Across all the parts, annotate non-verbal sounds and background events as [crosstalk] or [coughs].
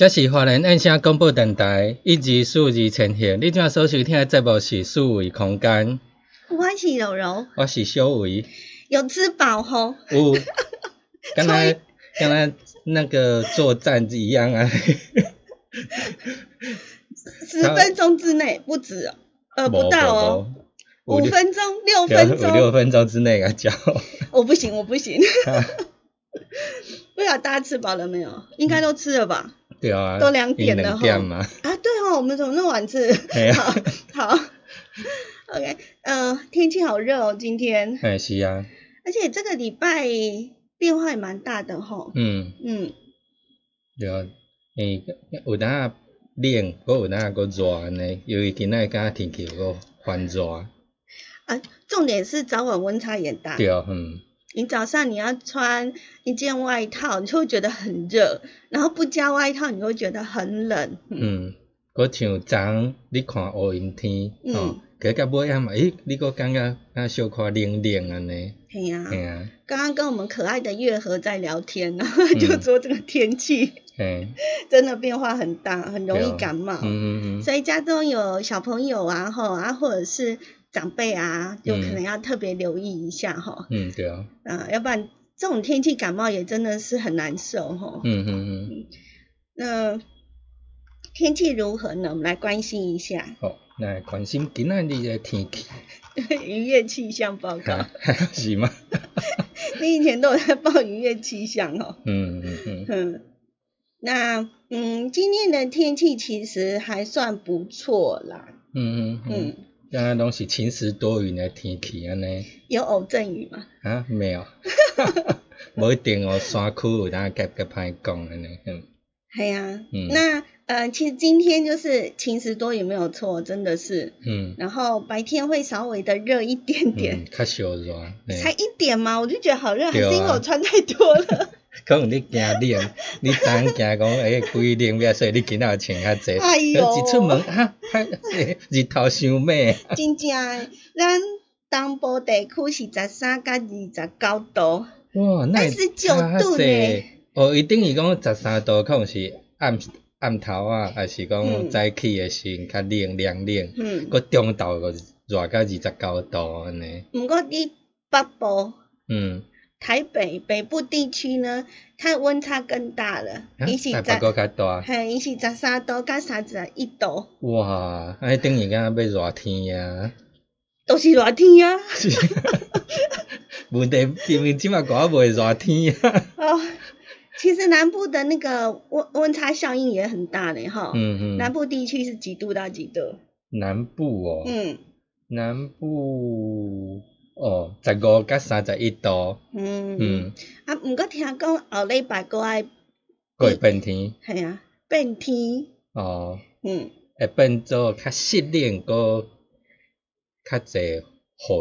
这是华人印声广播电台一二四二呈现。你正所收听的节目是四维空间。我是柔柔，我是小维。有吃饱吼？有，刚才刚才那个作战一样啊。十分钟之内不止哦，呃，不到哦，五分钟、六分钟、六分钟之内啊，教。我不行，我不行。[laughs] 不知道大家吃饱了没有？应该都吃了吧？对啊，都两点了哈。啊，对哦，我们怎么那么晚吃？[laughs] 好，好，OK，嗯，天气好热哦，今天。哎，是啊。而且这个礼拜变化也蛮大的哈。嗯嗯。对啊，诶，有当下冷，搁有当下搁热安尼，由于今仔日天气搁翻热。啊，重点是早晚温差也大。对啊，嗯。你早上你要穿一件外套，你就会觉得很热，然后不加外套，你会觉得很冷。嗯，嗰像昨你看乌云天，哦，佮到尾啊嘛，诶，你搁感觉啊小可冷冷安尼。系啊，系啊。刚刚跟我们可爱的月河在聊天，然后就说这个天气，[laughs] 真的变化很大，很容易感冒。嗯嗯嗯。所以家中有小朋友啊，吼啊，或者是。长辈啊，就可能要特别留意一下哈。嗯，对啊。啊，要不然这种天气感冒也真的是很难受哈。嗯嗯嗯。那天气如何呢？我们来关心一下。好，来关心今日的天气。[laughs] 渔业气象报告。[laughs] 是吗？[laughs] 你以前都有在报渔业气象哦。嗯嗯嗯。嗯，那嗯，今天的天气其实还算不错啦。嗯嗯嗯。现在拢是晴时多云的天气安尼。有偶阵雨吗？啊，没有。[laughs] 无一定哦，山区有当夹夹歹讲安尼。嗯。系啊。嗯。那呃，其实今天就是晴时多云没有错，真的是。嗯。然后白天会稍微的热一点点。较小热。才一点吗？我就觉得好热，还是因为我穿太多了。可能你惊冷，你 [laughs] 昨惊讲诶，规冷了，所以你今仔穿较济。哎呦！一出门哈，日头伤猛。真正诶，咱东部地区是十三到二十九度。哇，那是九度呢。哦，一定是讲十三度，可能是暗暗头啊，还是讲早起诶时较冷凉冷。嗯。搁中昼个热到二十九度安尼。毋过你北部。嗯。台北北部地区呢，它温差更大了，伊是十，嘿，伊是十三度加三十一度。哇，安尼等于讲要热天呀？都是热天呀。[laughs] 问题明明即马讲袂热天呀。哦，其实南部的那个温温差效应也很大的哈。嗯嗯。南部地区是几度到几度？南部哦。嗯。南部哦，十五到三十一度。嗯嗯。啊，毋过听讲后礼拜过爱。会变天。系啊，变天。哦。嗯。会变做较湿冷个，较济雨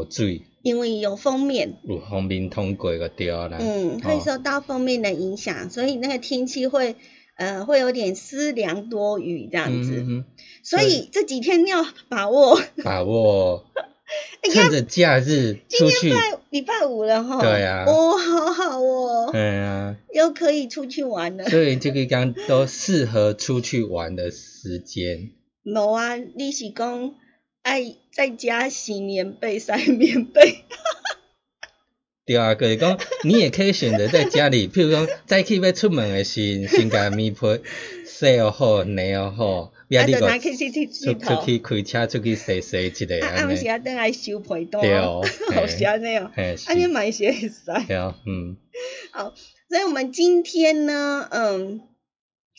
水。因为有封面，有封面通过个对啦。嗯，会受到封面的影响，所以那个天气会呃会有点湿凉多雨这样子。嗯所以这几天要把握。把握。趁着假日出去。今天礼拜五了哈。对啊。哦，好好哦。对啊。又可以出去玩了。所以这个刚都适合出去玩的时间。冇啊，你是讲。爱在家洗棉被、晒棉被。对啊，可是讲你也可以选择在家里，[laughs] 譬如讲早起要出门的时，先甲棉被洗好、晾好，别你个出出去开车出去洗洗一下。啊，暗时啊，等来收被单。对哦，好香的哦。啊，你买些晒。对啊，嗯。好，所以我们今天呢，嗯，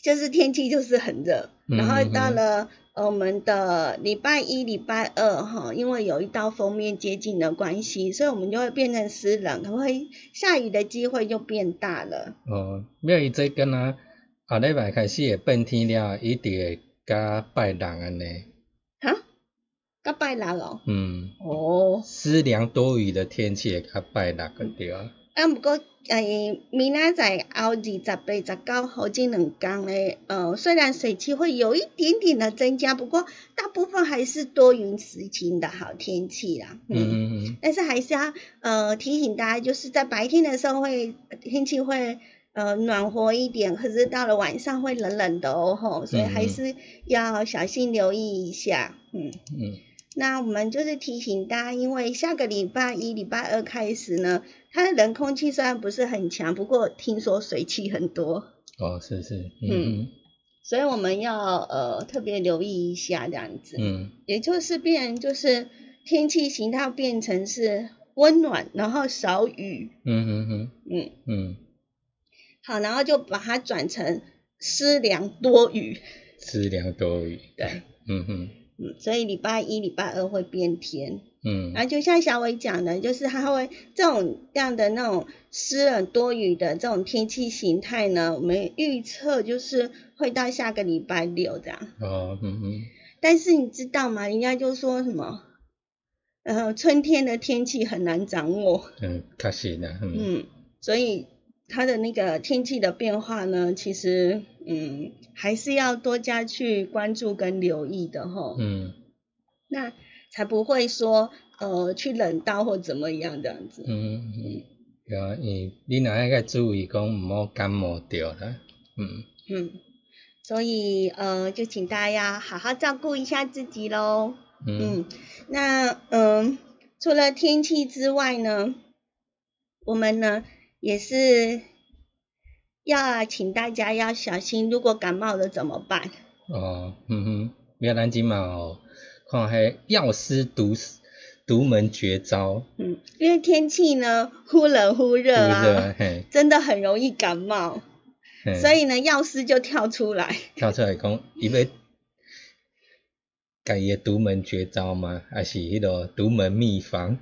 就是天气就是很热，然后到了。我们的礼拜一、礼拜二哈，因为有一道封面接近的关系，所以我们就会变成湿冷，可会下雨的机会就变大了。哦，没有这跟啊，下礼拜开始会变天了，一定会加拜六安尼。哈？加拜六哦？嗯。哦。湿凉多雨的天气会加拜六个对啊。啊，不过诶，明仔载后二十八、十九号这两天咧，呃，虽然水汽会有一点点的增加，不过大部分还是多云时晴的好天气啦。嗯嗯嗯。但是还是要呃提醒大家，就是在白天的时候会天气会呃暖和一点，可是到了晚上会冷冷的哦吼，所以还是要小心留意一下。嗯嗯。那我们就是提醒大家，因为下个礼拜一、礼拜二开始呢。它的冷空气虽然不是很强，不过听说水汽很多。哦，是是，嗯，所以我们要呃特别留意一下这样子。嗯，也就是变就是天气形态变成是温暖，然后少雨。嗯嗯嗯嗯嗯。好，然后就把它转成湿凉多雨。湿凉多雨。对。嗯哼。嗯，所以礼拜一、礼拜二会变天。嗯，然后就像小伟讲的，就是它会这种这样的那种湿冷多雨的这种天气形态呢，我们预测就是会到下个礼拜六这样。哦，嗯哼。但是你知道吗？人家就说什么，呃，春天的天气很难掌握。嗯，可惜的。嗯，所以它的那个天气的变化呢，其实嗯还是要多加去关注跟留意的哈。嗯。那。才不会说呃去冷到或怎么样这样子。嗯嗯，对啊，你你哪爱个注意讲唔好感冒掉了。嗯嗯，所以呃就请大家好好照顾一下自己喽。嗯，那嗯除了天气之外呢，我们呢也是要请大家要小心，如果感冒了怎么办？哦，嗯哼，不要担心嘛哦。看，还药师独独门绝招。嗯，因为天气呢忽冷忽热啊，真的很容易感冒。所以呢，药师就跳出来，跳出来讲，因为改个独门绝招吗？还是迄个独门秘方？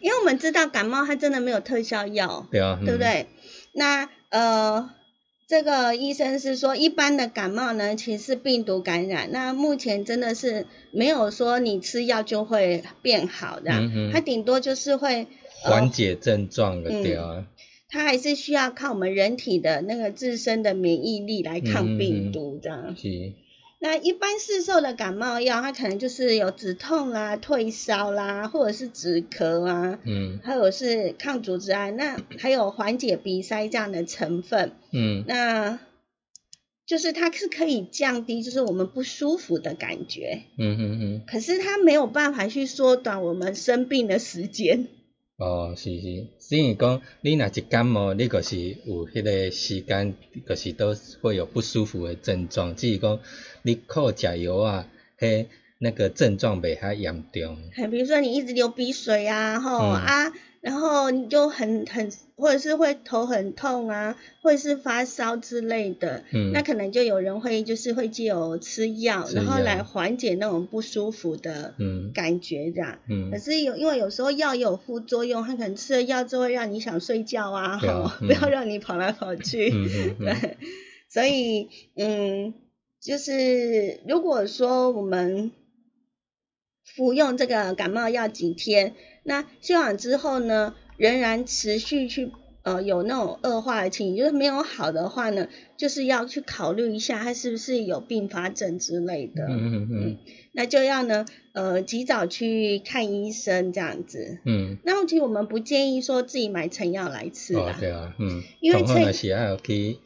因为我们知道感冒它真的没有特效药，对啊，对不对？那呃。这个医生是说，一般的感冒呢，其实是病毒感染。那目前真的是没有说你吃药就会变好的，它顶多就是会缓解症状的掉。它还是需要靠我们人体的那个自身的免疫力来抗病毒的。那一般市售的感冒药，它可能就是有止痛啦、退烧啦，或者是止咳啊，嗯，还有是抗组织胺，那还有缓解鼻塞这样的成分，嗯，那就是它是可以降低就是我们不舒服的感觉，嗯嗯嗯，可是它没有办法去缩短我们生病的时间。哦，是是，所以讲你若一感冒，你就是有迄个时间，就是都会有不舒服的症状。只是讲你靠甲油啊，嘿那个症状袂遐严重。比如说你一直流鼻水啊，吼啊。然后你就很很，或者是会头很痛啊，或者是发烧之类的，嗯，那可能就有人会就是会借由吃药，然后来缓解那种不舒服的感觉这样。嗯，可是有因为有时候药有副作用，它可能吃了药之后让你想睡觉啊，吼，[laughs] 不要让你跑来跑去。[laughs] 对，所以嗯，就是如果说我们服用这个感冒药几天。那休养之后呢，仍然持续去呃有那种恶化的情形，就是没有好的话呢，就是要去考虑一下他是不是有并发症之类的。嗯嗯嗯。那就要呢呃及早去看医生这样子。嗯。那其实我们不建议说自己买成药来吃啊。哦，对啊，嗯。因为成是要去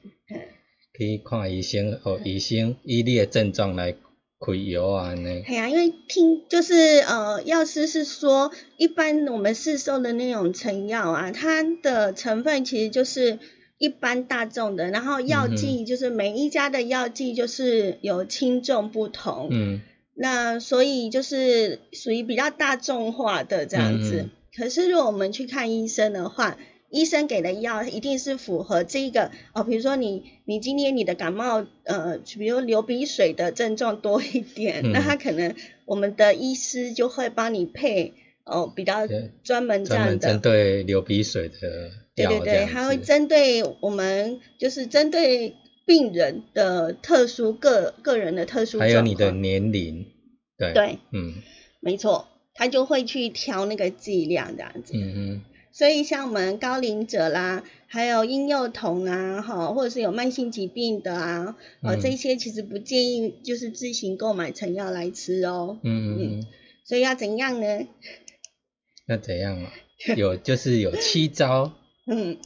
去看医生，哦，医生以你的症状来。开药啊呢？系啊，因为听就是呃，药师是说，一般我们市售的那种成药啊，它的成分其实就是一般大众的，然后药剂就是每一家的药剂就是有轻重不同，嗯，那所以就是属于比较大众化的这样子。可是如果我们去看医生的话，医生给的药一定是符合这个哦，比如说你你今天你的感冒呃，比如流鼻水的症状多一点，那他可能我们的医师就会帮你配哦比较专门这样的。针对流鼻水的对对对，他会针对我们就是针对病人的特殊个个人的特殊还有你的年龄。对对。嗯。没错，他就会去调那个剂量这样子。嗯嗯。所以像我们高龄者啦，还有婴幼童啊，哈，或者是有慢性疾病的啊，呃，这些其实不建议就是自行购买成药来吃哦。嗯嗯。所以要怎样呢？那怎样啊？[laughs] 有就是有七招。嗯。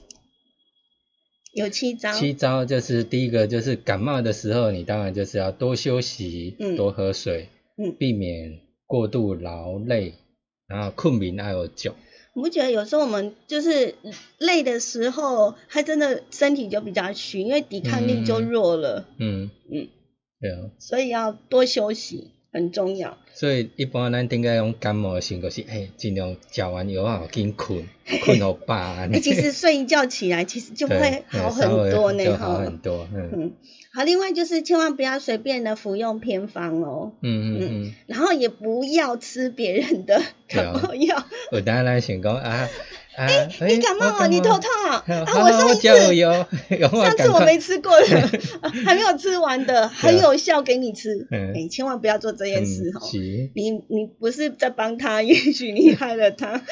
有七招。七招就是第一个就是感冒的时候，你当然就是要多休息，多喝水，嗯，避免过度劳累，然后困眠还有酒。我不觉得有时候我们就是累的时候，他真的身体就比较虚，因为抵抗力就弱了。嗯嗯，对啊。所以要多休息很重要。所以一般咱应该用感冒的性格是，哎，尽量食完药啊，紧困，[laughs] 困到饱。其实睡一觉起来，其实就会好很多呢，好很多。嗯。好，另外就是千万不要随便的服用偏方哦。嗯嗯嗯。然后也不要吃别人的感冒药。我当然想讲啊啊！你感冒了，你头痛啊？我 [laughs] 上次上次我没吃过的，[laughs] [laughs] 还没有吃完的，很有效，给你吃。哎，千万不要做这件事哦。你你不是在帮他，也许你害了他。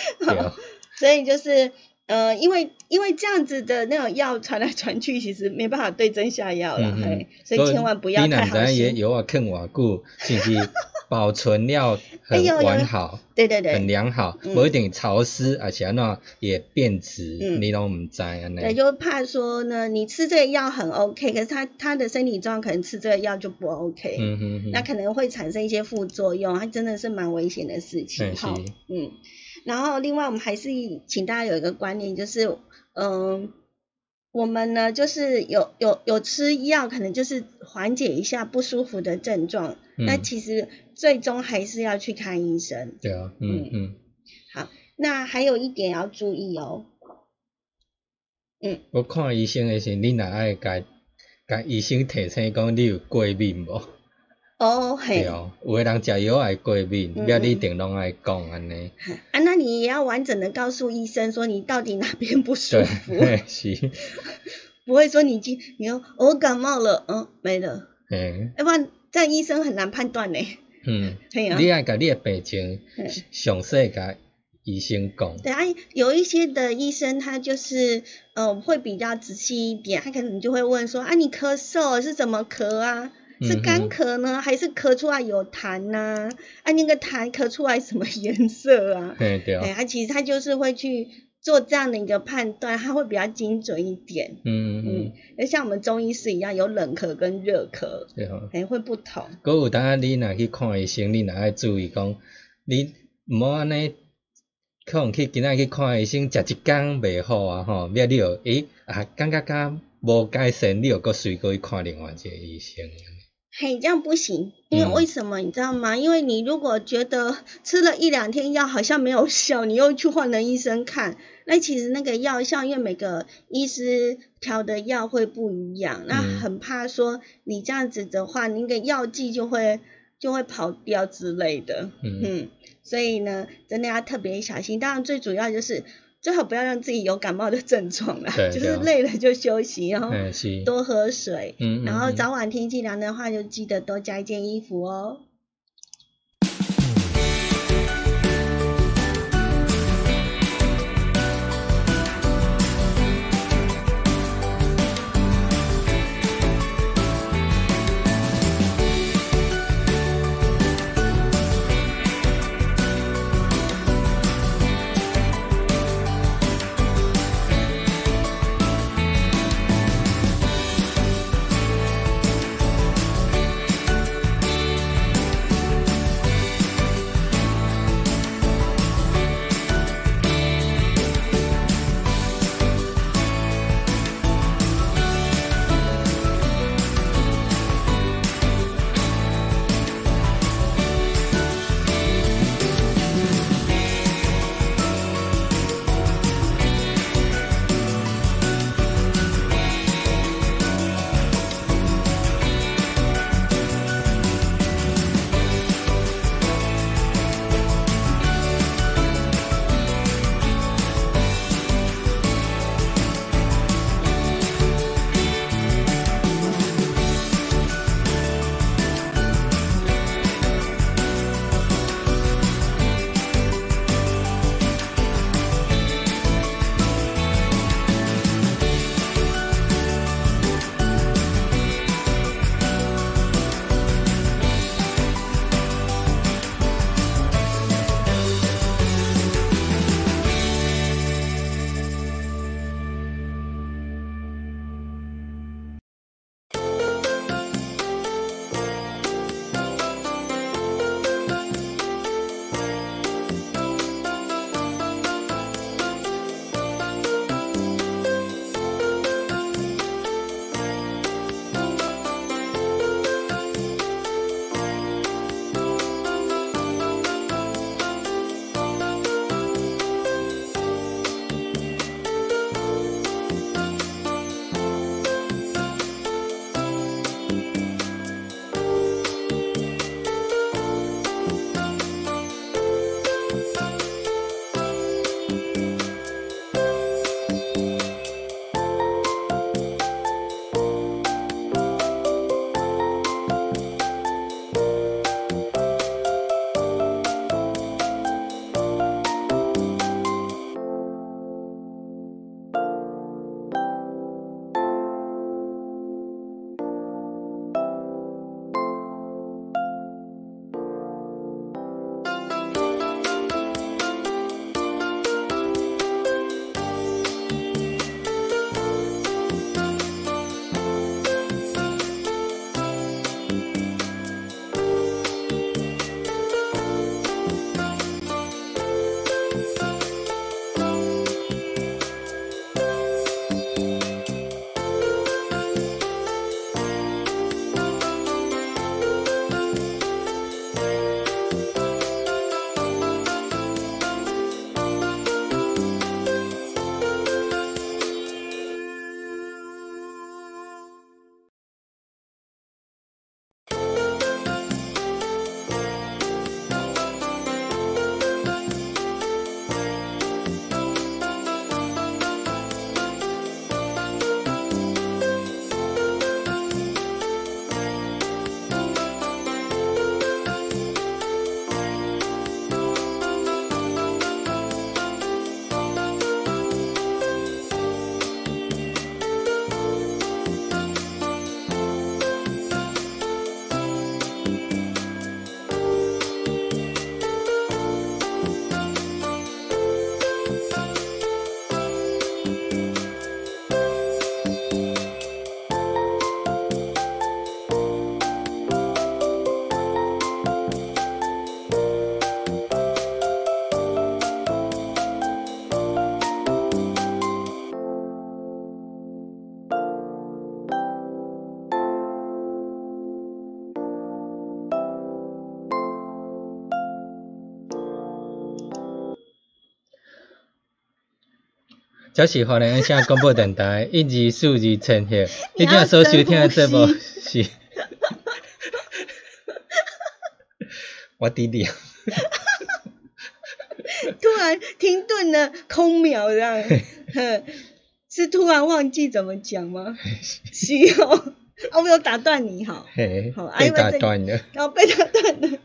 所以就是。呃，因为因为这样子的那种药传来传去，其实没办法对症下药了，哎，所以千万不要太好心。也有啊，坑瓦固，甚至 [laughs] 保存料很完好，对对对，很良好，不一定潮湿，而且那也变质，你都唔知啊。对，就怕说呢，你吃这个药很 OK，可是他他的身体状况可能吃这个药就不 OK，嗯哼，那可能会产生一些副作用，它真的是蛮危险的事情，好，嗯。然后，另外我们还是请大家有一个观念，就是，嗯，我们呢，就是有有有吃药，可能就是缓解一下不舒服的症状，那其实最终还是要去看医生。对啊，嗯嗯。好，那还有一点要注意哦。嗯。我看医生的时候，你哪爱甲甲医生提醒讲你有过敏无？哦，嘿，有的人食药爱过敏，不要你定拢爱讲安尼。啊，那你也要完整的告诉医生说你到底哪边不舒服。对，是。[laughs] 不会说你今你说我感冒了，嗯，没了。嗯。要不然这样医生很难判断呢。嗯。对啊。你爱甲你的病情详细甲医生讲。对啊，有一些的医生他就是嗯会比较仔细一点，他可能就会问说啊你咳嗽是怎么咳啊？是干咳呢，还是咳出来有痰呐？啊，那个痰咳出来什么颜色啊？对啊。他其实他就是会去做这样的一个判断，他会比较精准一点。嗯嗯。那像我们中医师一样，有冷咳跟热咳，对哈，哎会不同。嗰有当你若去看医生，你若爱注意讲，你唔好安尼，可能去今仔去看医生，食一工袂好啊吼，要你又诶啊感觉甲无改善，你又搁随过去看另外一个医生。嘿，这样不行，因为为什么你知道吗？因为你如果觉得吃了一两天药好像没有效，你又去换了医生看，那其实那个药效，因为每个医师调的药会不一样，那很怕说你这样子的话，那个药剂就会就会跑掉之类的，嗯，所以呢，真的要特别小心。当然，最主要就是。最好不要让自己有感冒的症状啦，[laughs] 就是累了就休息，然后多喝水，然后早晚天气凉的话，就记得多加一件衣服哦。这是华人音响广播电台 [laughs] 一二四二千赫，一定要收收听这部是。[laughs] [laughs] 我弟弟。突然停顿了，空秒这样，是突然忘记怎么讲吗？是哦，我没有打断你，好，好，被打断了，然后被打断了。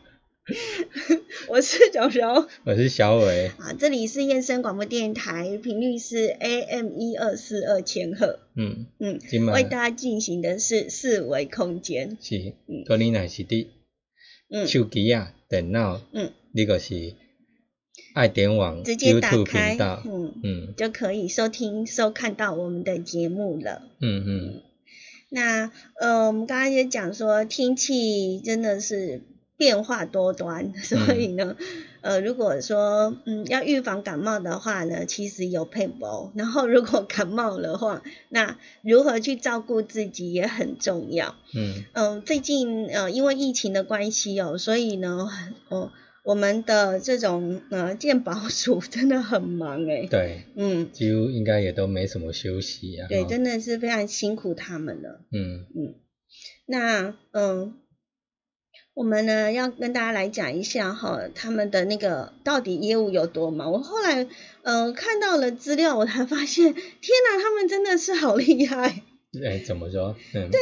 我是小小，我是小伟。啊，这里是燕声广播电台，频率是 AM 一二四二千赫。嗯嗯，为大家进行的是四维空间。是，昨天乃是的，嗯，手机啊，电脑，嗯，那个是爱点网直接打开，嗯嗯，就可以收听收看到我们的节目了。嗯嗯，那呃，我们刚刚也讲说天气真的是。变化多端，[laughs] 所以呢，呃，如果说嗯要预防感冒的话呢，其实有配补。然后如果感冒的话，那如何去照顾自己也很重要。嗯嗯，最近呃因为疫情的关系哦，所以呢，哦我们的这种呃健保署真的很忙哎。[laughs] 对，嗯，几乎应该也都没什么休息啊。对，真的是非常辛苦他们了。嗯嗯，那嗯。我们呢要跟大家来讲一下哈，他们的那个到底业务有多忙？我后来呃看到了资料，我才发现，天哪，他们真的是好厉害！哎，怎么说？对啊，因为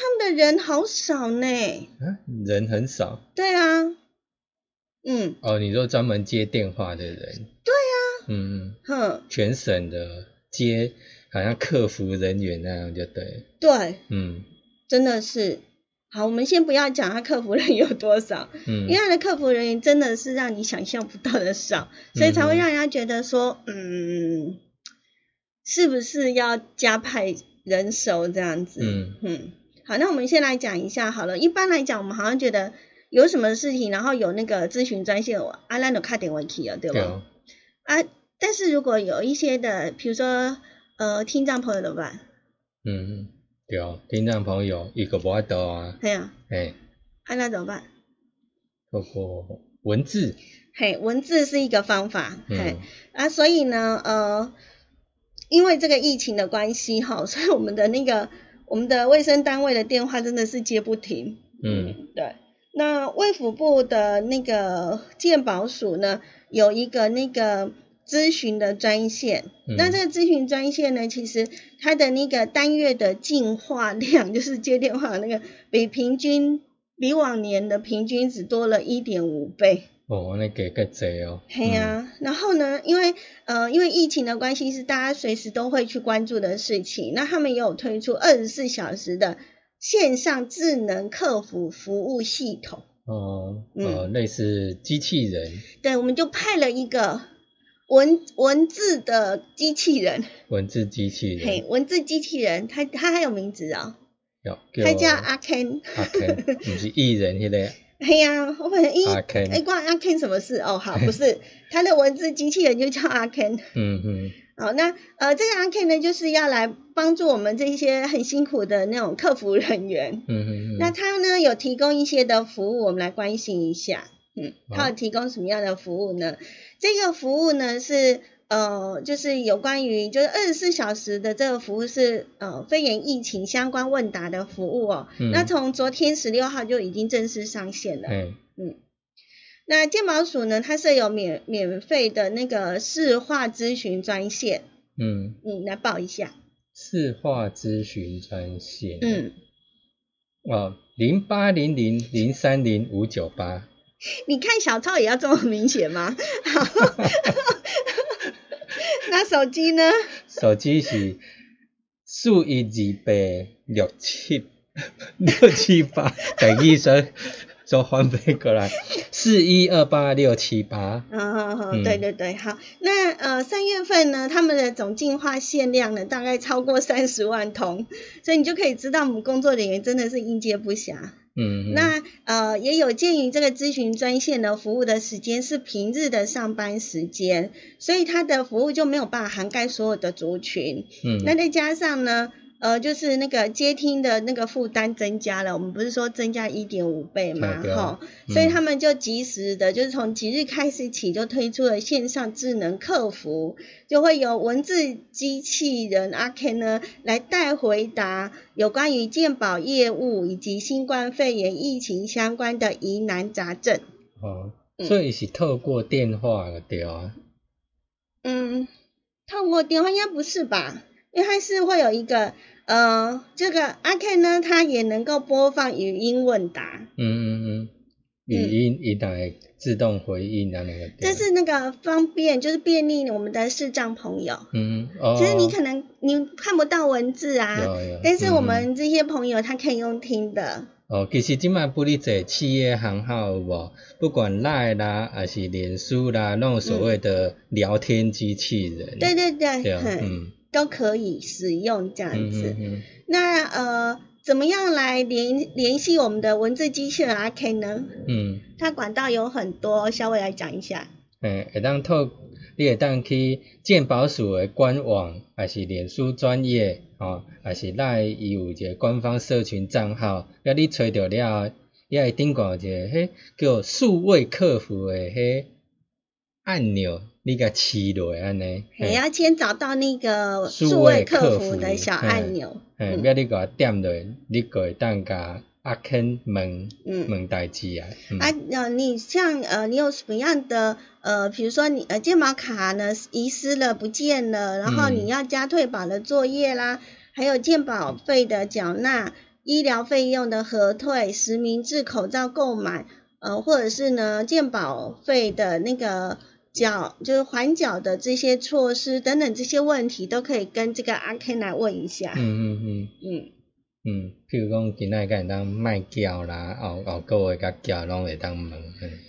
他们的人好少呢。嗯，人很少。对啊。嗯。哦，你说专门接电话的人？对啊。嗯嗯。哼。全省的接，好像客服人员那样就对。对。嗯。真的是。好，我们先不要讲他客服人员有多少，嗯，因为他的客服人员真的是让你想象不到的少，所以才会让人家觉得说，嗯，是不是要加派人手这样子？嗯嗯。好，那我们先来讲一下好了。一般来讲，我们好像觉得有什么事情，然后有那个咨询专线，阿兰都卡点问题了，对吧？啊，但是如果有一些的，比如说呃，听障朋友怎么办？嗯。对哦，听众朋友一个不爱到啊。对啊。哎，那怎么办？透过文字。嘿，文字是一个方法。嘿，啊，所以呢，呃，因为这个疫情的关系哈，[laughs] 所以我们的那个我们的卫生单位的电话真的是接不停。嗯，对。那卫福部的那个健保署呢，有一个那个。咨询的专线，那这个咨询专线呢，其实它的那个单月的进化量，[laughs] 就是接电话那个，比平均比往年的平均只多了一点五倍。哦，那给个贼哦。嘿呀，然后呢，因为呃，因为疫情的关系，是大家随时都会去关注的事情。那他们也有推出二十四小时的线上智能客服服务系统。哦，呃，类似机器人。对，我们就派了一个。文文字的机器人，文字机器人，嘿，文字机器人，他他还有名字啊，有，他叫阿 Ken，阿 Ken，不是艺人迄个，嘿呀，我本一阿 Ken，哎，关阿 Ken 什么事？哦，好，不是，他的文字机器人就叫阿 Ken，嗯嗯，好，那呃，这个阿 Ken 呢，就是要来帮助我们这些很辛苦的那种客服人员，嗯嗯，那他呢有提供一些的服务，我们来关心一下，嗯，他有提供什么样的服务呢？这个服务呢是呃，就是有关于就是二十四小时的这个服务是呃肺炎疫情相关问答的服务哦。嗯。那从昨天十六号就已经正式上线了。嗯。嗯。那健保署呢，它是有免免费的那个市话咨询专线。嗯。嗯来报一下。市话咨询专线。嗯。哦，零八零零零三零五九八。你看小抄也要这么明显吗？[laughs] 那手机呢？手机是四一二八六七六七八，等于说。就换背过来，四一二八六七八。嗯嗯对对对，好。那呃三月份呢，他们的总进化限量呢，大概超过三十万桶，所以你就可以知道我们工作人员真的是应接不暇。嗯。那呃也有鉴于这个咨询专线的服务的时间是平日的上班时间，所以它的服务就没有办法涵盖所有的族群。嗯。那再加上呢？呃，就是那个接听的那个负担增加了，我们不是说增加一点五倍嘛，哈，所以他们就及时的，就是从即日开始起就推出了线上智能客服，就会有文字机器人阿 Ken 呢来代回答有关于健保业务以及新冠肺炎疫情相关的疑难杂症。哦，所以是透过电话的对啊？嗯，透过电话应该不是吧？因为它是会有一个，呃，这个阿 K 呢，它也能够播放语音问答。嗯嗯嗯，语音一台自动回应的那个。这是那个方便，就是便利我们的视障朋友。嗯哦。其实你可能你看不到文字啊，但是我们这些朋友他可以用听的。哦，其实即卖不哩在企业行号有无？不管赖啦，还是脸书啦，那种所谓的聊天机器人。对对对，嗯。都可以使用这样子。那呃，怎么样来联联系我们的文字机器人阿 K 呢？嗯，它管道有很多，稍微来讲一下。诶，会当透，你会当去鉴宝署的官网，还是脸书专业，哦，还是赖伊有一个官方社群账号，要你找到了，你会顶过一个迄叫数位客服的迄按钮。你个起落安尼，你要先找到那个数位客服的小按钮，嗯，要你个点落，你个会当甲阿肯问问代志啊。啊，呃，你像呃，你有什么样的呃，比如说你呃，健保卡呢遗失了不见了，然后你要加退保的作业啦，还有健保费的缴纳、医疗费用的核退、实名制口罩购买，呃，或者是呢健保费的那个。缴就是缓缴的这些措施等等这些问题，都可以跟这个阿 Ken 来问一下。嗯嗯嗯嗯嗯，譬如讲今仔个当卖缴啦，后后个月甲缴拢会当问。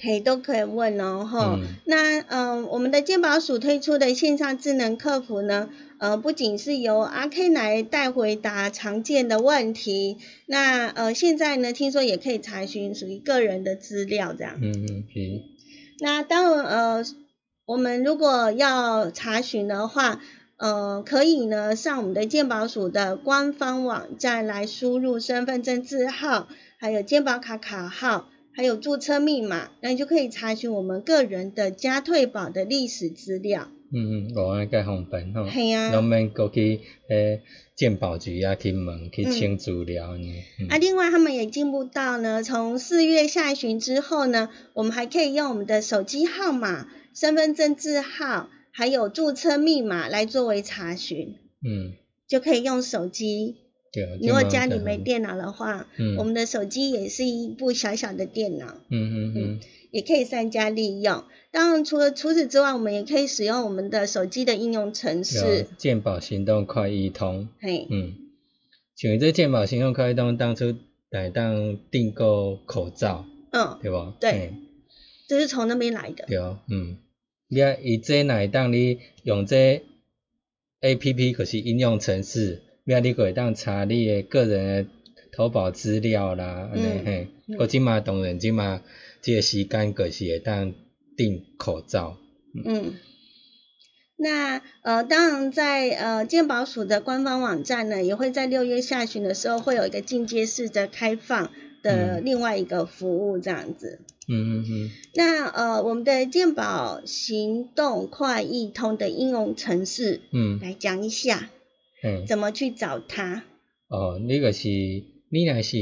嘿，都可以问哦，吼。那嗯，我们的健保署推出的线上智能客服呢，呃，不仅是由阿 Ken 来代回答常见的问题，那呃，现在呢，听说也可以查询属于个人的资料这样。嗯嗯，可那当呃。我们如果要查询的话，呃，可以呢上我们的鉴宝署的官方网站来输入身份证字号，还有健保卡卡号，还有注册密码，那你就可以查询我们个人的加退保的历史资料。嗯嗯，我安介方便吼。系啊。咱们过去诶鉴宝局啊去问去清资料呢。啊，另外他们也进步到呢，从四月下旬之后呢，我们还可以用我们的手机号码。身份证字号还有注册密码来作为查询，嗯，就可以用手机。对，如果家里没电脑的话，嗯，我们的手机也是一部小小的电脑，嗯嗯嗯，也可以善加利用。当然，除了除此之外，我们也可以使用我们的手机的应用程式。健保行动快易通，嘿，嗯，像这健保行动快易通当初来当订购口罩，嗯，对不？对。就是从那边来的。对，嗯，你啊，伊这哪会当你用这 A P P，可是应用程式，你啊，你可以当查你的个人的投保资料啦，安尼嘿。我即嘛当然即嘛，这个时间可是会当订口罩。嗯。那呃，当然在呃健保署的官方网站呢，也会在六月下旬的时候会有一个进阶式的开放的另外一个服务这样子。嗯嗯嗯，那呃，我们的健保行动快易通的应用程式，嗯，来讲一下，嗯，怎么去找它？哦，那个是，你那是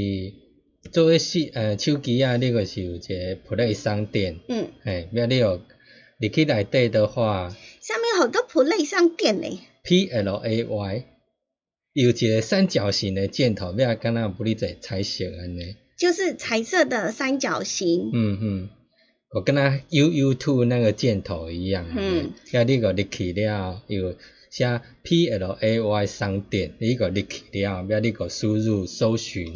作为是呃手机啊，你个是有一个 Play 商店，嗯，哎，要你有入去内底的话，上面好多 Play 商店呢。P L A Y，有一个三角形的箭头，要敢若不哩在彩色安尼。就是彩色的三角形。嗯嗯，我跟它 U U Two 那个箭头一样。嗯。要你个入去了，有写 P L A Y 商店，你个入去了，要你个输入搜寻。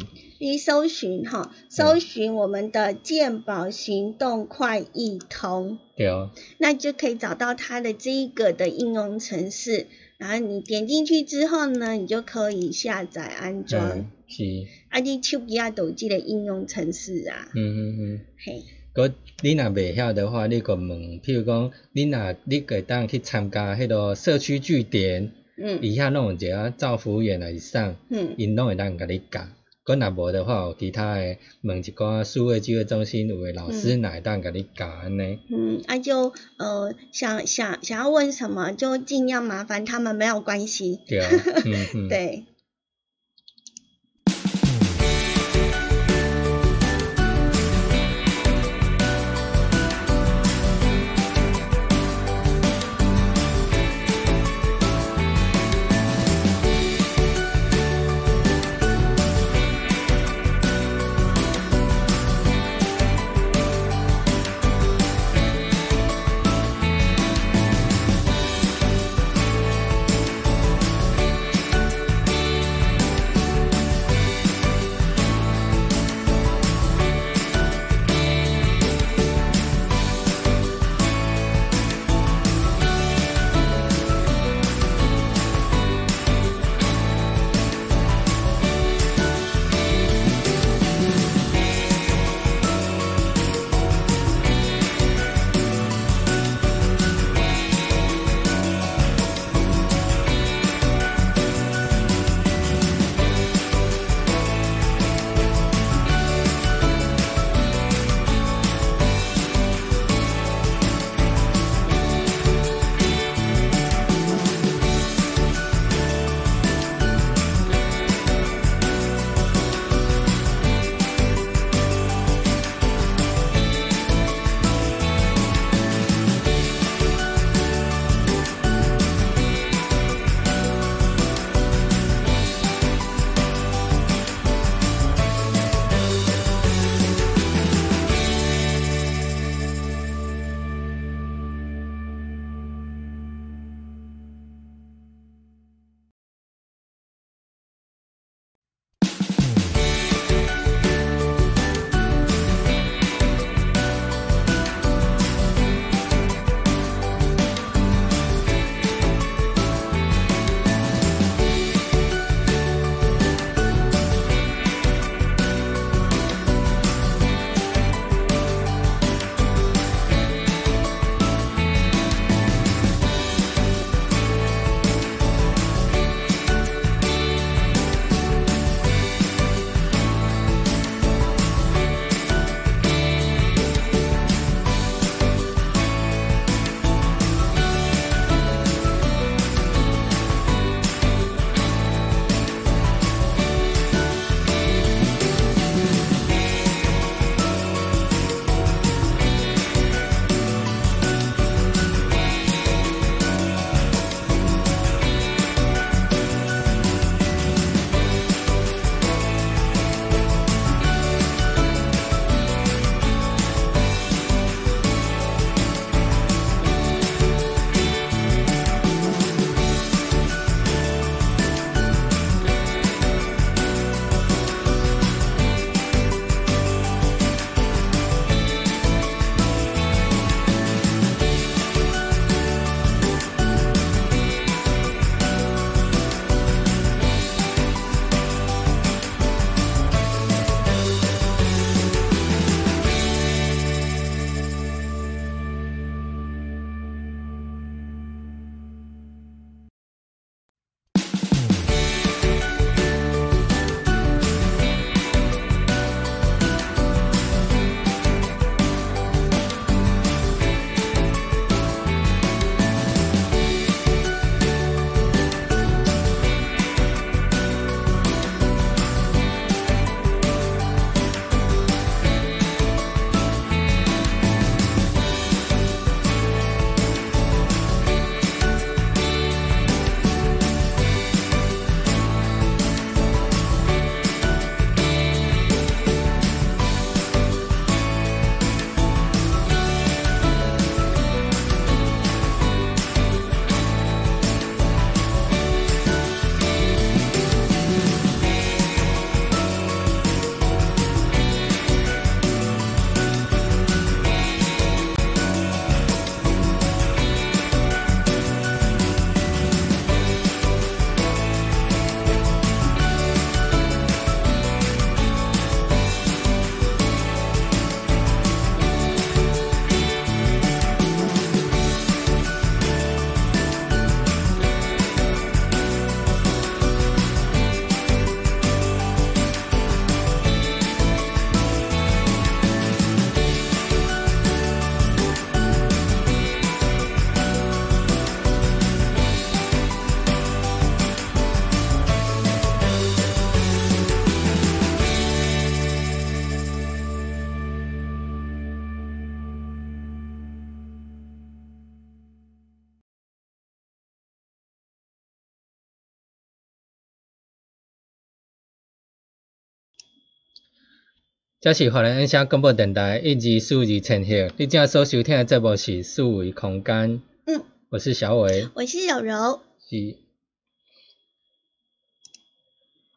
一搜寻哈，搜寻我们的健保行动快易通。对哦。那就可以找到它的这一个的应用程式，然后你点进去之后呢，你就可以下载安装。是，啊，你手机啊都有即个应用程式啊。嗯嗯嗯。嘿。个你若未晓的话，你个问，譬如讲，你若你个当去参加迄个社区据点，嗯，以下弄一个照服务员来上，嗯，因拢会当甲你教。佮若无的话，有其他诶问一寡数位机会中心有诶老师哪会当甲你教安尼。嗯，啊就呃想想想要问什么，就尽量麻烦他们，没有关系。对啊，嗯嗯。[laughs] 对。这是华人音响广播电台一级数字呈现。你正所收听的节目是数维空间。嗯，我是小伟，我是柔柔。是。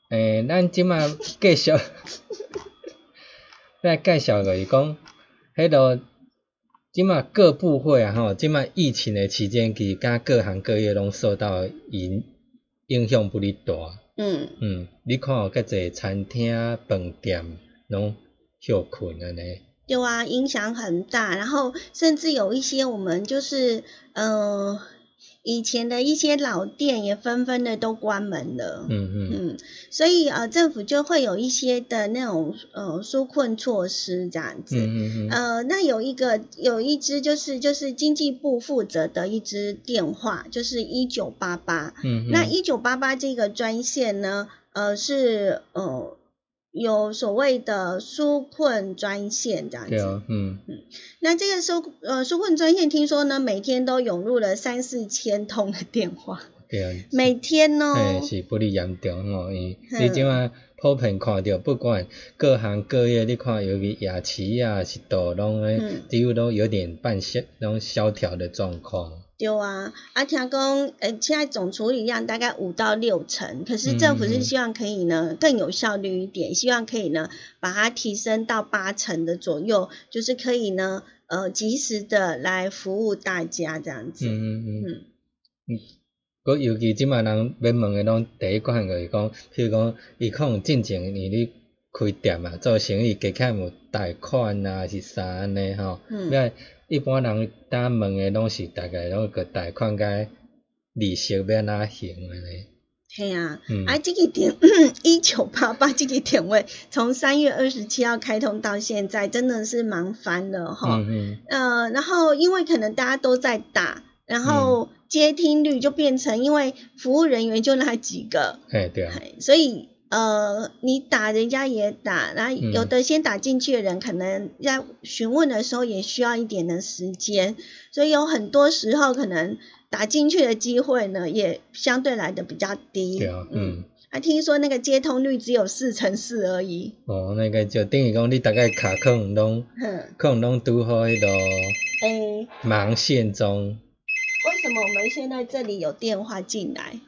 诶，咱即马继续，来介绍个，[laughs] 伊讲，迄个即马各部会啊吼，即马疫情的期间，其实甲各行各业拢受到影影响不哩大。嗯嗯，你看有，介侪餐厅、饭店拢。就困了呢。对啊，影响很大。然后甚至有一些我们就是，嗯，以前的一些老店也纷纷的都关门了。嗯嗯嗯。所以呃，政府就会有一些的那种呃纾困措施这样子。嗯嗯嗯。呃，那有一个有一支就是就是经济部负责的一支电话，就是一九八八。嗯。那一九八八这个专线呢，呃，是呃。有所谓的纾困专线这样子，嗯。嗯，那这个纾呃纾困专线听说呢，每天都涌入了三四千通的电话，[laughs] 对啊，每天哦，是不哩严重哦，伊你即啊普遍看到，不管各行各业，你看尤其夜市啊是都拢诶，几乎都有点半萧拢萧条的状况。对啊，啊听讲，呃，现在总处理量大概五到六成，可是政府是希望可以呢更有效率一点，希望可以呢把它提升到八成的左右，就是可以呢呃及时的来服务大家这样子。嗯嗯嗯。嗯。佮尤其即卖人要问的拢第一款就是讲，譬如讲，伊可能进前你咧开店啊，做生意加起来有贷款啊，是啥安尼吼？嗯。一般人当问诶，拢是大概拢个贷款甲利息要安怎行诶咧？嘿啊，啊，这个点 [coughs] 一九八八这个点位，从三月二十七号开通到现在，真的是忙翻了哈。嗯嗯。呃，然后因为可能大家都在打，然后接听率就变成，因为服务人员就那几个。哎，对啊。所以。呃，你打人家也打，然后有的先打进去的人，可能在询问的时候也需要一点的时间，所以有很多时候可能打进去的机会呢，也相对来的比较低。对啊，嗯。还听说那个接通率只有四成四而已。哦，那个就等于讲你大概卡可能拢，可能拢拄好迄个，诶，忙线中。为什么我们现在这里有电话进来？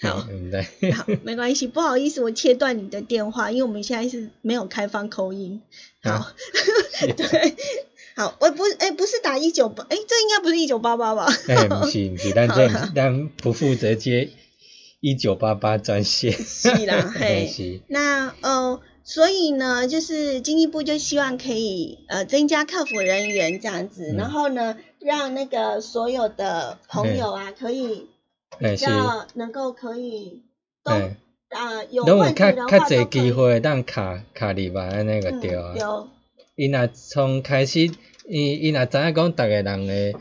好，对。[laughs] 好，没关系，不好意思，我切断你的电话，因为我们现在是没有开放口音。好，[laughs] 对，好，我不，哎，不是打一九八，哎，这应该不是一九八八吧？哎，不是，不是，[laughs] 但这但不负责接一九八八专线。是啦，嘿，那呃，所以呢，就是经济部就希望可以呃增加客服人员这样子，然后呢，让那个所有的朋友啊可以。比较能够可以都啊有问题的话，都机会当卡卡里吧，安尼个对啊。有。伊若从开始，伊伊若知影讲，逐个人诶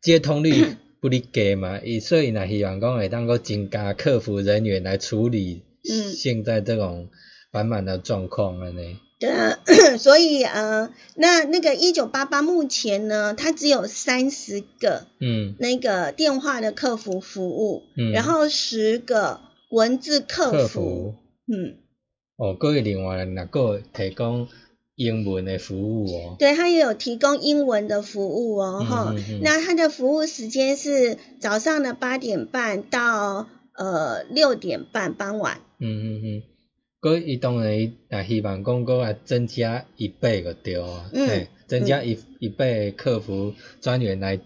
接通率不哩低嘛，[coughs] 伊所以若希望讲会当个增加客服人员来处理现在这种满满的状况安尼。对啊，[coughs] 所以呃，那那个一九八八目前呢，它只有三十个，嗯，那个电话的客服服务，嗯，然后十个文字客服，嗯，哦，各位另外那个提供英文的服务哦，对，它也有提供英文的服务哦，哈，那它的服务时间是早上的八点半到呃六点半傍晚，嗯嗯嗯。佮伊当然伊也希望讲佮啊增加一倍个对啊，嗯，增加一一倍客服专员来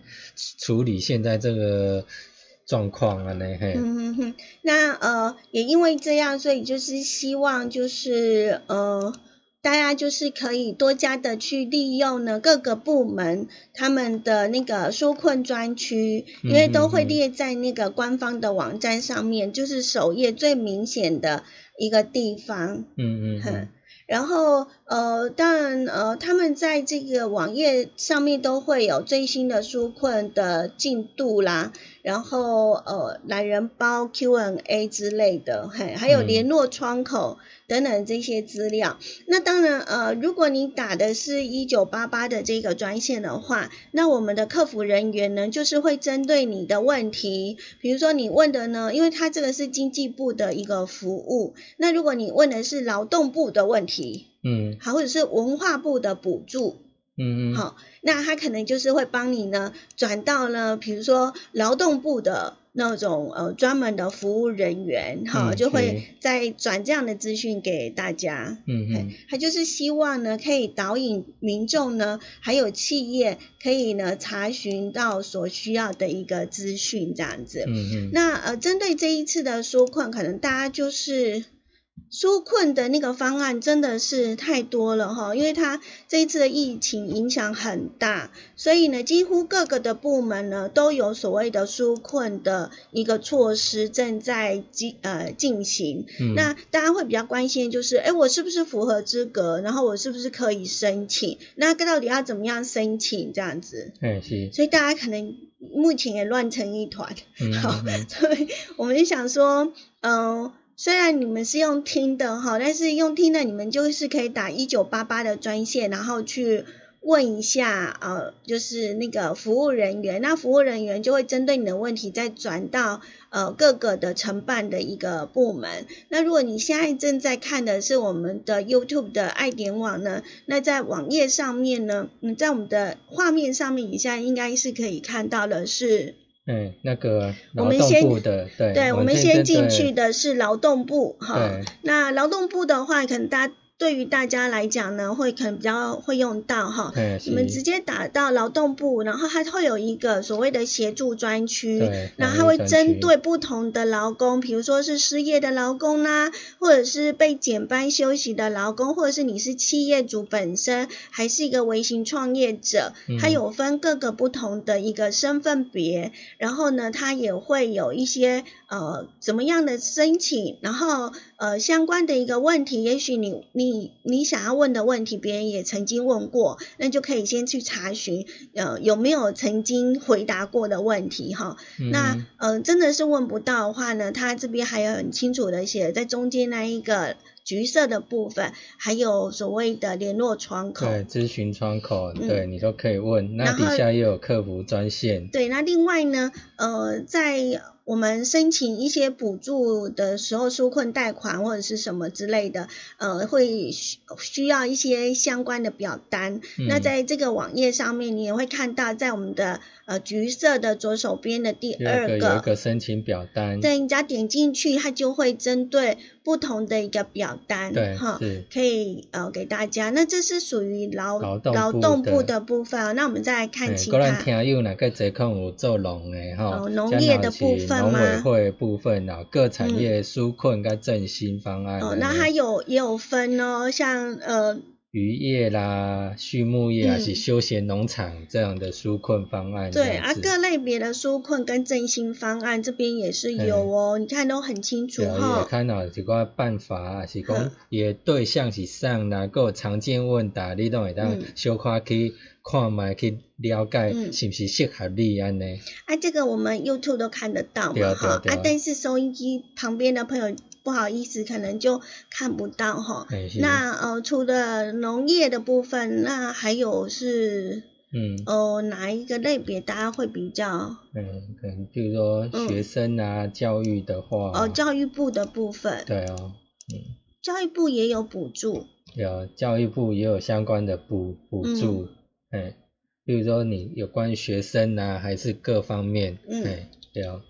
处理现在这个状况啊，呢嘿。嗯哼哼，那呃也因为这样，所以就是希望就是呃大家就是可以多加的去利用呢各个部门他们的那个纾困专区，因为都会列在那个官方的网站上面，就是首页最明显的。一个地方，嗯嗯，然后呃，当然呃，他们在这个网页上面都会有最新的纾困的进度啦，然后呃，懒人包 Q&A 之类的，嘿，还有联络窗口。等等这些资料，那当然呃，如果你打的是一九八八的这个专线的话，那我们的客服人员呢，就是会针对你的问题，比如说你问的呢，因为它这个是经济部的一个服务，那如果你问的是劳动部的问题，嗯，好，或者是文化部的补助，嗯嗯，好，那他可能就是会帮你呢转到呢，比如说劳动部的。那种呃专门的服务人员哈，就会再转这样的资讯给大家。嗯嗯，他就是希望呢，可以导引民众呢，还有企业可以呢查询到所需要的一个资讯这样子。嗯嗯，那呃针对这一次的纾困，可能大家就是。纾困的那个方案真的是太多了哈，因为它这一次的疫情影响很大，所以呢，几乎各个的部门呢都有所谓的纾困的一个措施正在进呃进行。那大家会比较关心就是，哎，我是不是符合资格？然后我是不是可以申请？那到底要怎么样申请这样子？嗯，是。所以大家可能目前也乱成一团。好，所以我们就想说，嗯。虽然你们是用听的哈，但是用听的你们就是可以打一九八八的专线，然后去问一下呃，就是那个服务人员，那服务人员就会针对你的问题再转到呃各个的承办的一个部门。那如果你现在正在看的是我们的 YouTube 的爱点网呢，那在网页上面呢，嗯，在我们的画面上面，你现在应该是可以看到的是。嗯，那个劳动部的，对，对，我们先进去的是劳动部，哈，那劳动部的话，可能大家。对于大家来讲呢，会可能比较会用到哈，你们直接打到劳动部，然后它会有一个所谓的协助专区，然后它会针对不同的劳工，比如说是失业的劳工啦，或者是被减班休息的劳工，或者是你是企业主本身，还是一个微型创业者，它有分各个不同的一个身份别，然后呢，它也会有一些呃怎么样的申请，然后呃相关的一个问题，也许你你。你你想要问的问题，别人也曾经问过，那就可以先去查询，呃，有没有曾经回答过的问题哈。那呃，真的是问不到的话呢，他这边还有很清楚的写在中间那一个橘色的部分，还有所谓的联络窗口，对，咨询窗口，对你都可以问。那底下又有客服专线。对，那另外呢，呃，在我们申请一些补助的时候，纾困贷款或者是什么之类的，呃，会需需要一些相关的表单。那在这个网页上面，你也会看到，在我们的呃橘色的左手边的第二个有一个申请表单。对，你只要点进去，它就会针对不同的一个表单，对，哈，可以呃给大家。那这是属于劳劳动部的部分。那我们再来看其他。个人听友哪个折扣有做农的哈？农业的部分。农委会部分啊，各产业纾困跟振兴方案。哦，那它有也有分哦，像呃渔业啦、畜牧业啊，是休闲农场这样的纾困方案。对啊，各类别的纾困跟振兴方案这边也是有哦，你看都很清楚哈。也看到一个办法啊，是讲也对象是上哪个常见问答，你都会当小可去。看卖去了解是不是适合你安呢？啊，这个我们 YouTube 都看得到嘛，哈。啊，但是收音机旁边的朋友不好意思，可能就看不到哈。那呃，除了农业的部分，那还有是嗯哦哪一个类别大家会比较？嗯，可能就是说学生啊，教育的话。哦，教育部的部分。对哦，嗯。教育部也有补助。有，教育部也有相关的补补助。哎，比如说你有关于学生啊，还是各方面，哎，对啊。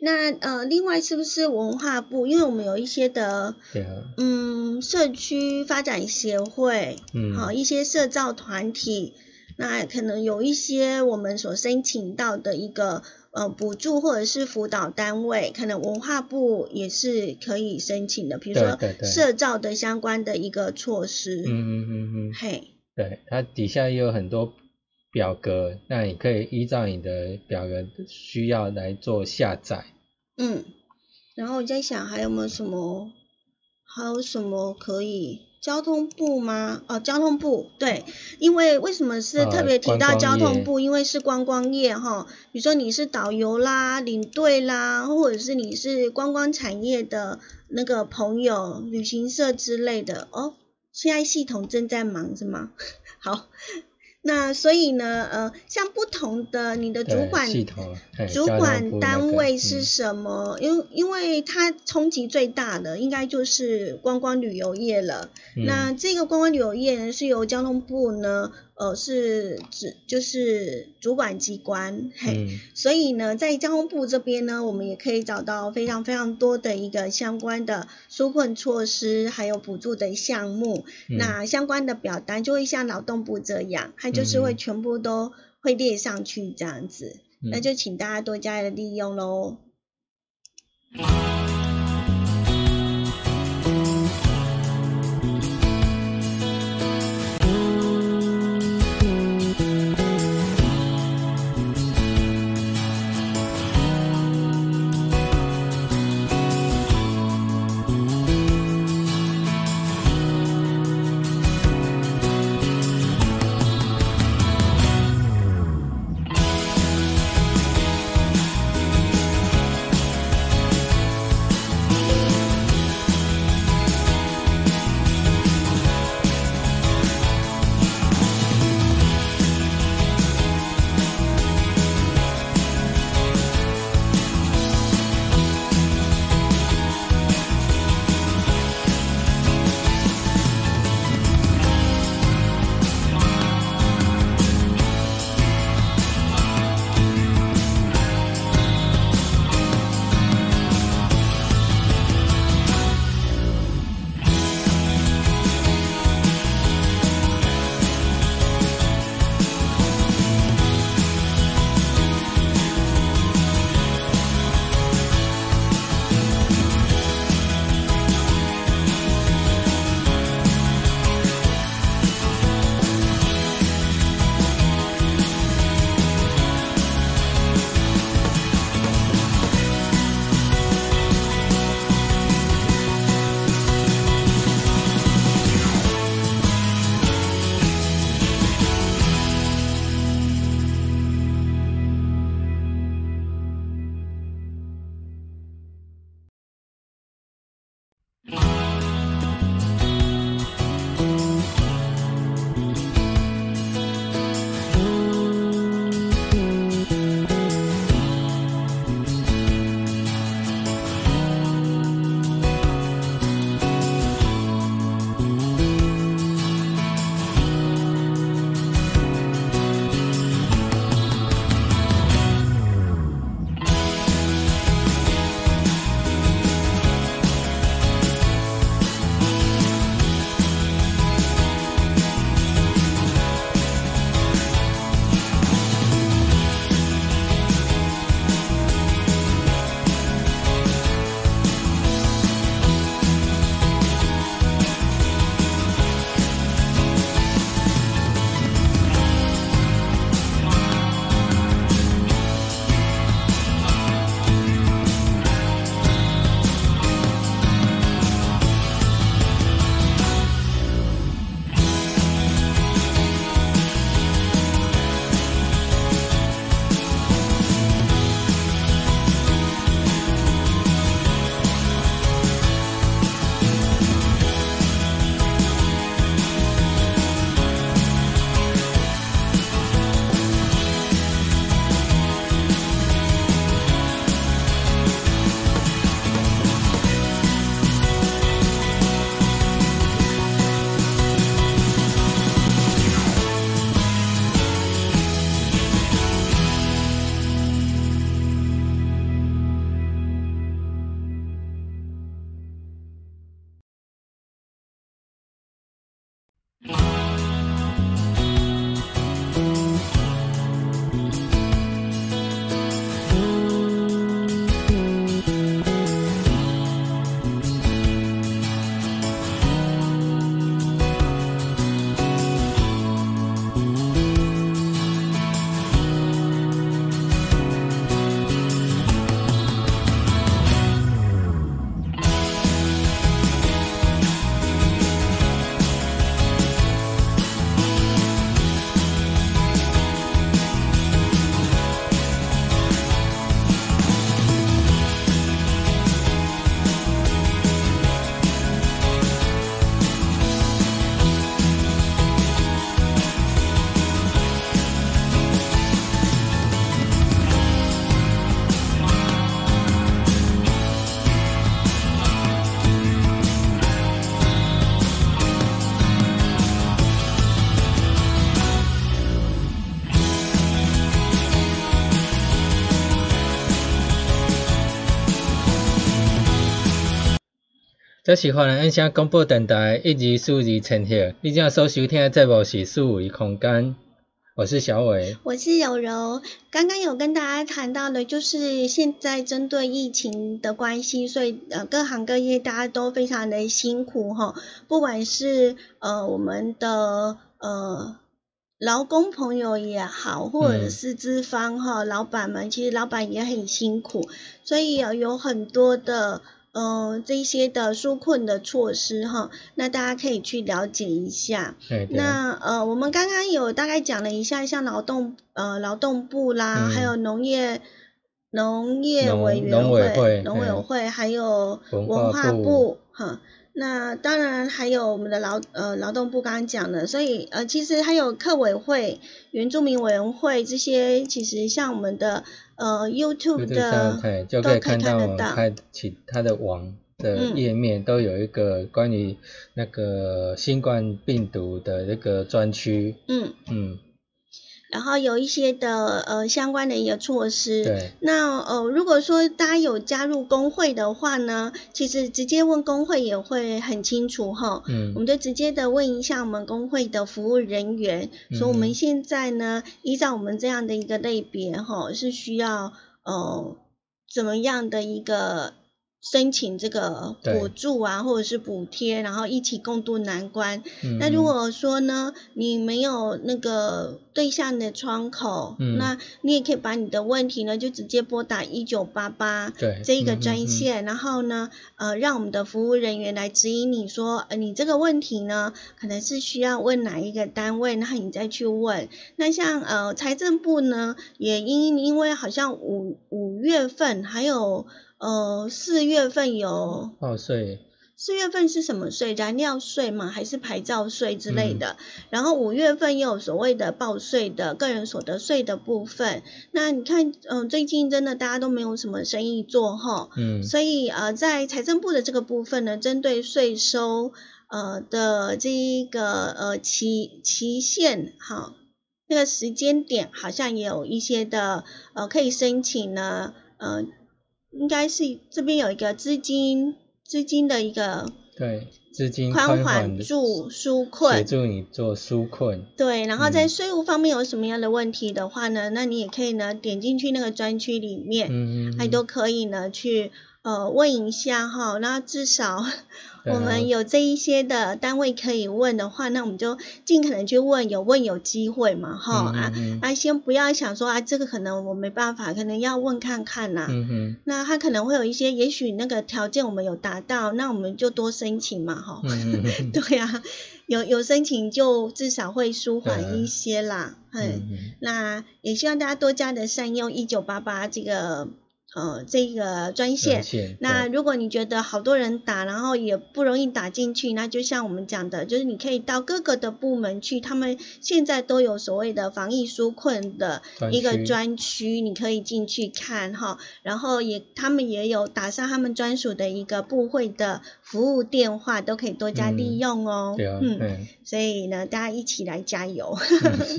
那呃，另外是不是文化部？因为我们有一些的，对啊，嗯，社区发展协会，嗯，好一些社造团体，那可能有一些我们所申请到的一个呃补助或者是辅导单位，可能文化部也是可以申请的，比如说社造的相关的一个措施，嗯嗯嗯嗯，嘿。对，它底下也有很多表格，那你可以依照你的表格需要来做下载。嗯，然后我在想还有没有什么，还有什么可以？交通部吗？哦，交通部，对，因为为什么是特别提到交通部？因为是观光业哈，比如说你是导游啦、领队啦，或者是你是观光产业的那个朋友、旅行社之类的哦。现在系统正在忙是吗？[laughs] 好，那所以呢，呃，像不同的你的主管主管单位是什么？因因为它冲击最大的应该就是观光旅游业了。那这个观光旅游业呢，是由交通部呢。呃，是指就是主管机关，嘿，所以呢，在交通部这边呢，我们也可以找到非常非常多的一个相关的纾困措施，还有补助的项目。那相关的表单就会像劳动部这样，它就是会全部都会列上去这样子。那就请大家多加的利用喽。这是华人音响广播电台一级数字呈现。你正所收听的节目是数维空间，我是小伟，我是有柔。刚刚有跟大家谈到的，就是现在针对疫情的关系，所以呃各行各业大家都非常的辛苦哈。不管是呃我们的呃劳工朋友也好，或者是资方哈老板们，其实老板也很辛苦，所以有有很多的。呃，这些的纾困的措施哈，那大家可以去了解一下。那呃，我们刚刚有大概讲了一下，像劳动呃劳动部啦，还有农业农业委员会、农委会，还有文化部哈。那当然还有我们的劳呃劳动部刚刚讲的，所以呃其实还有客委会、原住民委员会这些，其实像我们的呃 YouTube 的就可以看得到，开启它的网的页面都有一个关于那个新冠病毒的那个专区。嗯嗯。然后有一些的呃相关的一个措施，对。那呃如果说大家有加入工会的话呢，其实直接问工会也会很清楚哈。嗯。我们就直接的问一下我们工会的服务人员，说我们现在呢依照我们这样的一个类别哈，是需要呃怎么样的一个。申请这个补助啊，或者是补贴，然后一起共度难关。那如果说呢，你没有那个对象的窗口，那你也可以把你的问题呢，就直接拨打一九八八这一个专线，然后呢，呃，让我们的服务人员来指引你说，呃，你这个问题呢，可能是需要问哪一个单位，然后你再去问。那像呃财政部呢，也因因为好像五五月份还有。呃，四月份有报税，四月份是什么税？燃料税吗？还是牌照税之类的？然后五月份又有所谓的报税的个人所得税的部分。那你看，嗯，最近真的大家都没有什么生意做哈，嗯，所以呃，在财政部的这个部分呢，针对税收呃的这一个呃期期限，哈，那个时间点好像也有一些的呃可以申请呢，呃。应该是这边有一个资金资金的一个对资金宽缓助纾困协助你做纾困对，然后在税务方面有什么样的问题的话呢？那你也可以呢点进去那个专区里面，嗯嗯，还都可以呢去呃问一下哈，那至少。我们有这一些的单位可以问的话，那我们就尽可能去问，有问有机会嘛，哈啊啊，先不要想说啊，这个可能我没办法，可能要问看看呐。嗯哼。那他可能会有一些，也许那个条件我们有达到，那我们就多申请嘛，哈。嗯对呀，有有申请就至少会舒缓一些啦。嗯。那也希望大家多加的善用一九八八这个。呃，这个专线，那如果你觉得好多人打，然后也不容易打进去，那就像我们讲的，就是你可以到各个的部门去，他们现在都有所谓的防疫纾困的一个专区，你可以进去看哈，然后也他们也有打上他们专属的一个部会的服务电话，都可以多加利用哦。嗯，所以呢，大家一起来加油。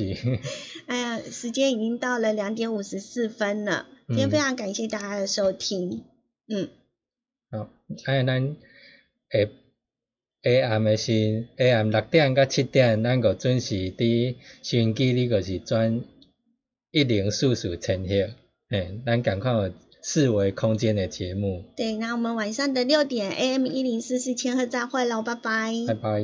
[laughs] 哎呀，时间已经到了两点五十四分了。今天非常感谢大家的收听，嗯，好，哎，咱下 A.M. 的是 A.M. 六点到七点，咱个准时伫收音机里个是转一零四四千赫，哎，咱赶快有四维空间的节目。对，那我们晚上的六点 AM 一零四四千赫再会喽，拜拜，拜拜。